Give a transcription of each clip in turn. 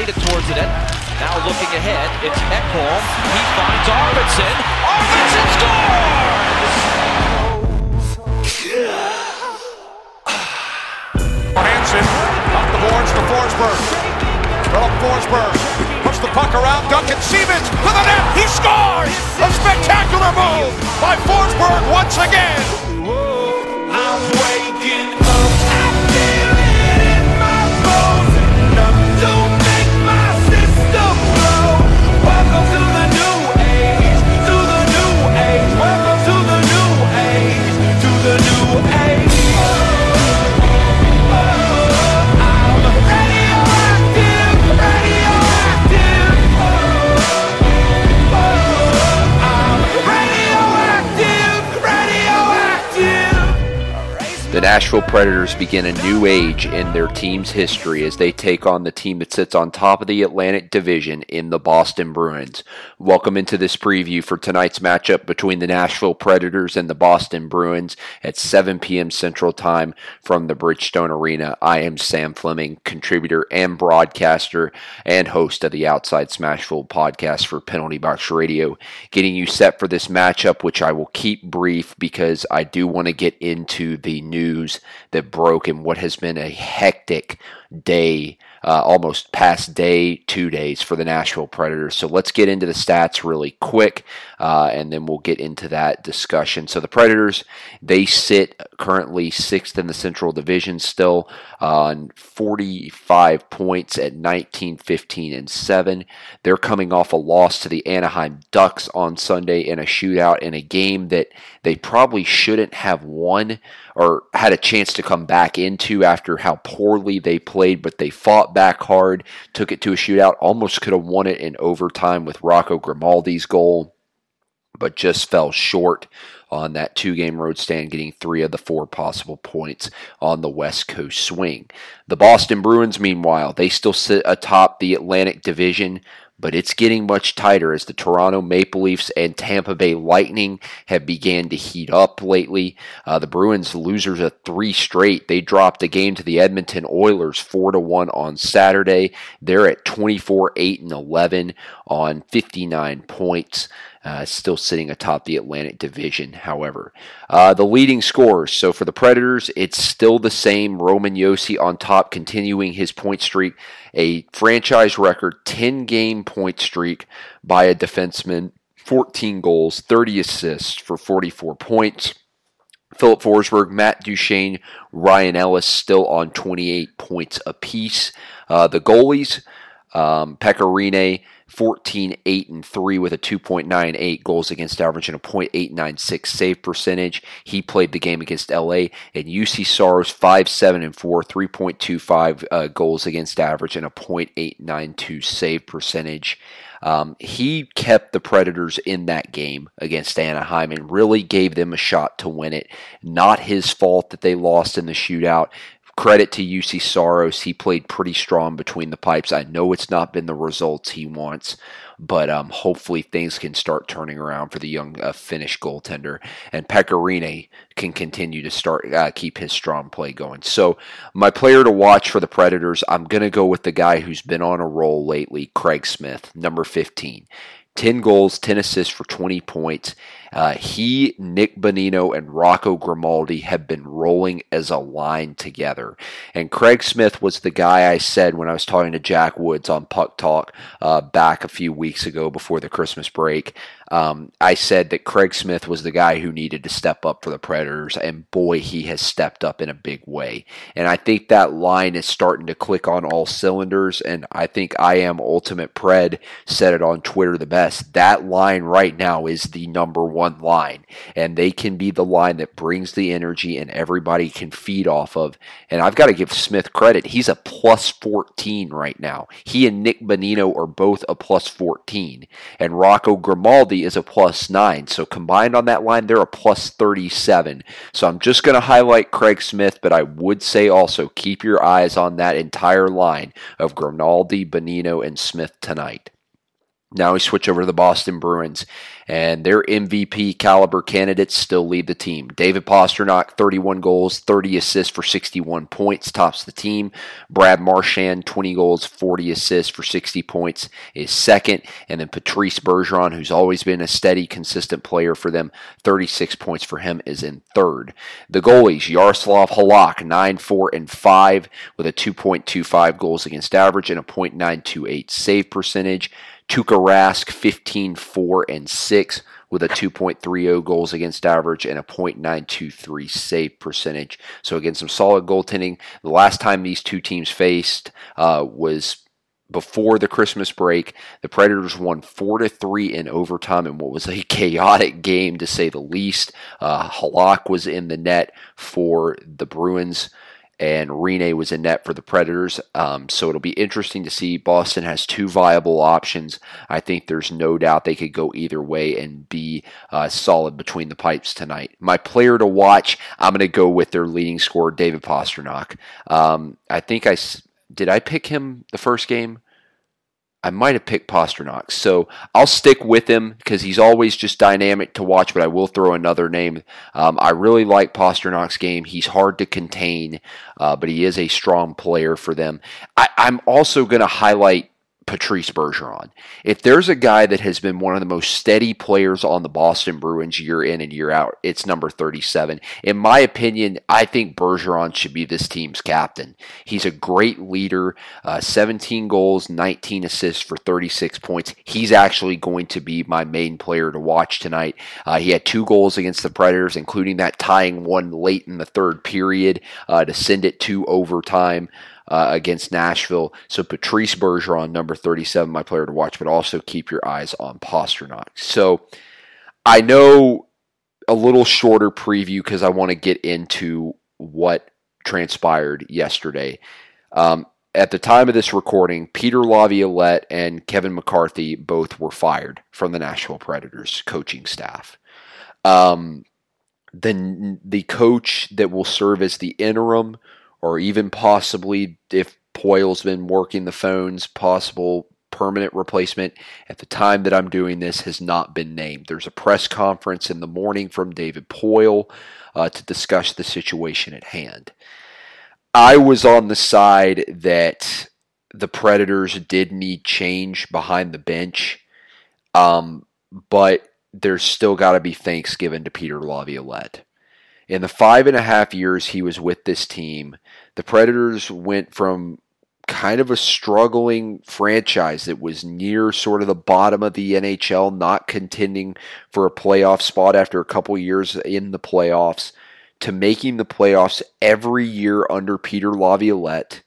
played it towards the net. Now looking ahead, it's Ekholm. He finds Arvidsson. Arvidsson scores! Hansen up the boards to Forsberg. Filip Forsberg puts the puck around Duncan Siemens to the net. He scores! A spectacular move by Forsberg once again. I'm waking up. Nashville Predators begin a new age in their team's history as they take on the team that sits on top of the Atlantic Division in the Boston Bruins. Welcome into this preview for tonight's matchup between the Nashville Predators and the Boston Bruins at 7 p.m. Central Time from the Bridgestone Arena. I am Sam Fleming, contributor and broadcaster and host of the Outside Smashville podcast for Penalty Box Radio, getting you set for this matchup, which I will keep brief because I do want to get into the news that broke in what has been a hectic day, uh, almost past day, two days for the Nashville Predators. So let's get into the stats really quick, uh, and then we'll get into that discussion. So the Predators, they sit currently sixth in the Central Division still on 45 points at 19, 15, and 7. They're coming off a loss to the Anaheim Ducks on Sunday in a shootout in a game that they probably shouldn't have won or had a chance to come back into after how poorly they played, but they fought back hard, took it to a shootout, almost could have won it in overtime with Rocco Grimaldi's goal, but just fell short on that two game road stand, getting three of the four possible points on the West Coast swing. The Boston Bruins, meanwhile, they still sit atop the Atlantic Division but it's getting much tighter as the Toronto Maple Leafs and Tampa Bay Lightning have began to heat up lately. Uh, the Bruins losers of three straight. They dropped a game to the Edmonton Oilers four to one on Saturday. They're at 24, 8, and 11 on 59 points. Uh, still sitting atop the Atlantic Division, however. Uh, the leading scorers. So for the Predators, it's still the same. Roman Josi on top, continuing his point streak. A franchise record 10 game point streak by a defenseman. 14 goals, 30 assists for 44 points. Filip Forsberg, Matt Duchene, Ryan Ellis still on 28 points apiece. Uh, the goalies, um, Pekka Rinne, 14, 8, and 3 with a 2.98 goals against average and a .896 save percentage. He played the game against LA. And Juuse Saros, 5, 7, and 4, 3.25 uh, goals against average and a .892 save percentage. Um, he kept the Predators in that game against Anaheim and really gave them a shot to win it. Not his fault that they lost in the shootout credit to Juuse Saros. He played pretty strong between the pipes. I know it's not been the results he wants, but um, hopefully things can start turning around for the young uh, Finnish goaltender. And Pekka Rinne can continue to start uh, keep his strong play going. So my player to watch for the Predators, I'm going to go with the guy who's been on a roll lately, Craig Smith, number 15. 10 goals, 10 assists for 20 points. Uh, he, Nick Bonino, and Rocco Grimaldi have been rolling as a line together. And Craig Smith was the guy I said when I was talking to Jack Woods on Puck Talk uh, back a few weeks ago before the Christmas break. Um, I said that Craig Smith was the guy who needed to step up for the Predators, and boy, he has stepped up in a big way. And I think that line is starting to click on all cylinders. And I think I am Ultimate Pred said it on Twitter the best. That line right now is the number one line, and they can be the line that brings the energy and everybody can feed off of. And I've got to give Smith credit. He's a plus 14 right now. He and Nick Bonino are both a plus 14, and Rocco Grimaldi is a plus 9. So combined on that line, they're a plus 37. So I'm just going to highlight Craig Smith, but I would say also keep your eyes on that entire line of Grimaldi, Bonino, and Smith tonight. Now we switch over to the Boston Bruins. And their MVP caliber candidates still lead the team. David Pastrnak, 31 goals, 30 assists for 61 points, tops the team. Brad Marchand, 20 goals, 40 assists for 60 points, is second. And then Patrice Bergeron, who's always been a steady, consistent player for them, 36 points for him, is in third. The goalies, Jaroslav Halak, 9, 4, and 5, with a 2.25 goals against average and a .928 save percentage. Tuukka Rask, 15, 4, and 6 with a 2.30 goals against average and a .923 save percentage. So again, some solid goaltending. The last time these two teams faced uh, was before the Christmas break. The Predators won four to three in overtime in what was a chaotic game to say the least. Uh, Halak was in the net for the Bruins and Rinne was in net for the Predators. Um, so it'll be interesting to see. Boston has two viable options. I think there's no doubt they could go either way and be uh, solid between the pipes tonight. My player to watch, I'm going to go with their leading scorer, David Pastrnak. Um, I think I did I pick him the first game. I might have picked Pastrnak. So I'll stick with him because he's always just dynamic to watch, but I will throw another name. Um, I really like Pastrnak's game. He's hard to contain, uh, but he is a strong player for them. I, I'm also going to highlight Patrice Bergeron. If there's a guy that has been one of the most steady players on the Boston Bruins year in and year out, it's number 37. In my opinion, I think Bergeron should be this team's captain. He's a great leader, uh, 17 goals, 19 assists for 36 points. He's actually going to be my main player to watch tonight. Uh, he had two goals against the Predators, including that tying one late in the third period uh, to send it to overtime uh, against Nashville. So Patrice Bergeron, number 37, my player to watch, but also keep your eyes on Pastrnak. So I know a little shorter preview because I want to get into what transpired yesterday. Um, at the time of this recording, Peter Laviolette and Kevin McCarthy both were fired from the Nashville Predators coaching staff. Um, the the coach that will serve as the interim or even possibly if Poile's been working the phones, possible permanent replacement at the time that I'm doing this has not been named. There's a press conference in the morning from David Poile uh, to discuss the situation at hand. I was on the side that the Predators did need change behind the bench, um, but there's still got to be thanks given to Peter Laviolette. In the five and a half years he was with this team, the Predators went from kind of a struggling franchise that was near sort of the bottom of the NHL, not contending for a playoff spot after a couple years in the playoffs, to making the playoffs every year under Peter Laviolette,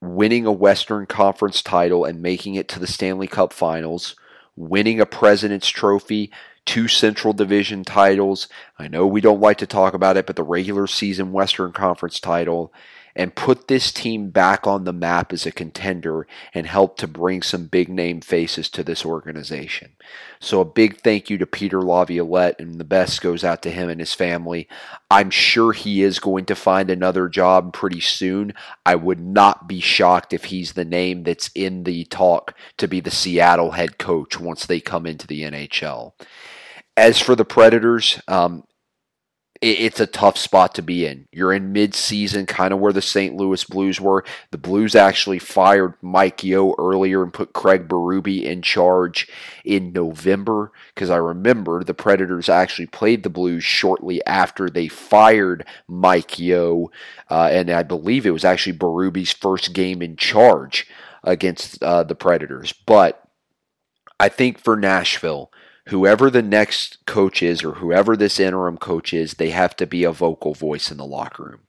winning a Western Conference title and making it to the Stanley Cup Finals, winning a President's Trophy, two Central Division titles. I know we don't like to talk about it, but the regular season Western Conference title and put this team back on the map as a contender and help to bring some big name faces to this organization. So a big thank you to Peter Laviolette and the best goes out to him and his family. I'm sure he is going to find another job pretty soon. I would not be shocked if he's the name that's in the talk to be the Seattle head coach once they come into the NHL. As for the Predators, um, it's a tough spot to be in. You're in mid-season, kind of where the St. Louis Blues were. The Blues actually fired Mike Yeo earlier and put Craig Berube in charge in November because I remember the Predators actually played the Blues shortly after they fired Mike Yeo, uh, and I believe it was actually Berube's first game in charge against uh, the Predators. But I think for Nashville whoever the next coach is or whoever this interim coach is, they have to be a vocal voice in the locker room.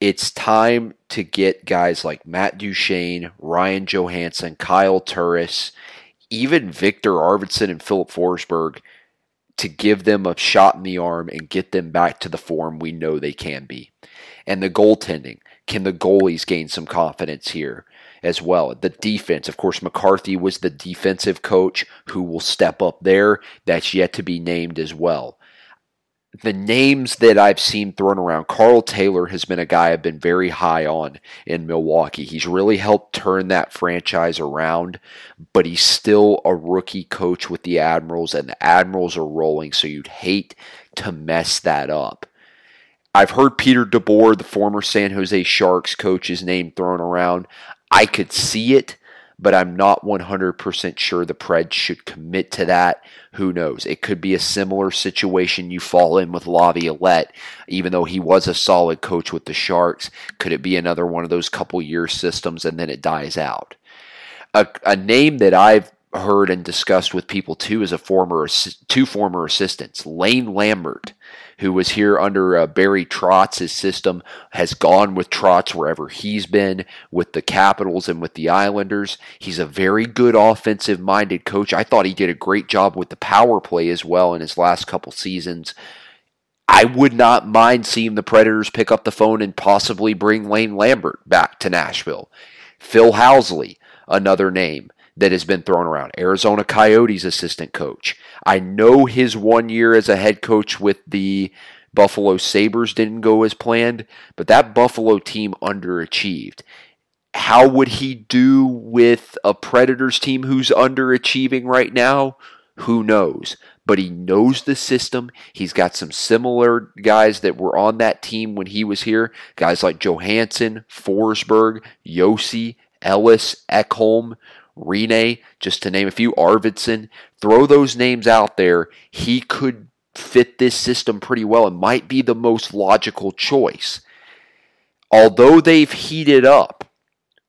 It's time to get guys like Matt Duchene, Ryan Johansen, Kyle Turris, even Viktor Arvidsson and Filip Forsberg to give them a shot in the arm and get them back to the form we know they can be. And the goaltending. Can the goalies gain some confidence here? As well. The defense, of course, McCarthy was the defensive coach who will step up there. That's yet to be named as well. the names that I've seen thrown around, Karl Taylor has been a guy I've been very high on in Milwaukee. He's really helped turn that franchise around, but he's still a rookie coach with the Admirals, and the Admirals are rolling, so you'd hate to mess that up. I've heard Peter DeBoer, the former San Jose Sharks coach's name thrown around. I could see it, but I'm not 100% sure the Preds should commit to that. Who knows? It could be a similar situation you fall in with Laviolette, even though he was a solid coach with the Sharks. Could it be another one of those couple year systems and then it dies out? A, a name that I've heard and discussed with people too is a former two former assistants, Lane Lambert who was here under uh, Barry Trotz' system, has gone with Trotz wherever he's been with the Capitals and with the Islanders. He's a very good offensive minded coach. I thought he did a great job with the power play as well in his last couple seasons. I would not mind seeing the Predators pick up the phone and possibly bring Lane Lambert back to Nashville. Phil Housley, another name that has been thrown around. Arizona Coyotes assistant coach. I know his one year as a head coach with the Buffalo Sabres didn't go as planned, but that Buffalo team underachieved. How would he do with a Predators team who's underachieving right now? Who knows? But he knows the system. He's got some similar guys that were on that team when he was here. Guys like Johansen, Forsberg, Josi, Ellis, Ekholm, Rinne, just to name a few, Arvidsson, throw those names out there. He could fit this system pretty well and might be the most logical choice. Although they've heated up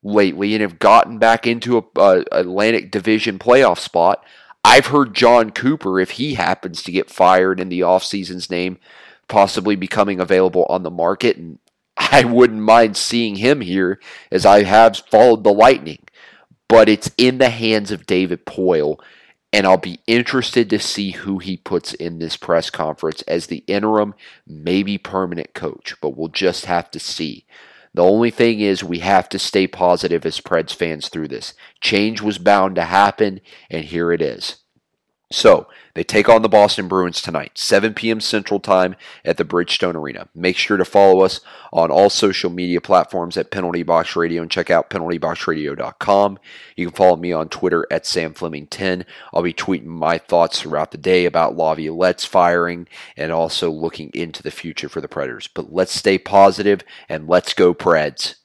lately and have gotten back into a, a Atlantic Division playoff spot, I've heard Jon Cooper, if he happens to get fired in the offseason's name, possibly becoming available on the market. And I wouldn't mind seeing him here as I have followed the Lightning but it's in the hands of David Poile. And I'll be interested to see who he puts in this press conference as the interim, maybe permanent coach, but we'll just have to see. The only thing is, we have to stay positive as Preds fans through this. Change was bound to happen, and here it is. So, they take on the Boston Bruins tonight, 7 p.m. Central Time at the Bridgestone Arena. Make sure to follow us on all social media platforms at Penalty Box Radio and check out penaltyboxradio.com. You can follow me on Twitter at SamFleming10. I'll be tweeting my thoughts throughout the day about Laviolette's firing and also looking into the future for the Predators. But let's stay positive and let's go Preds.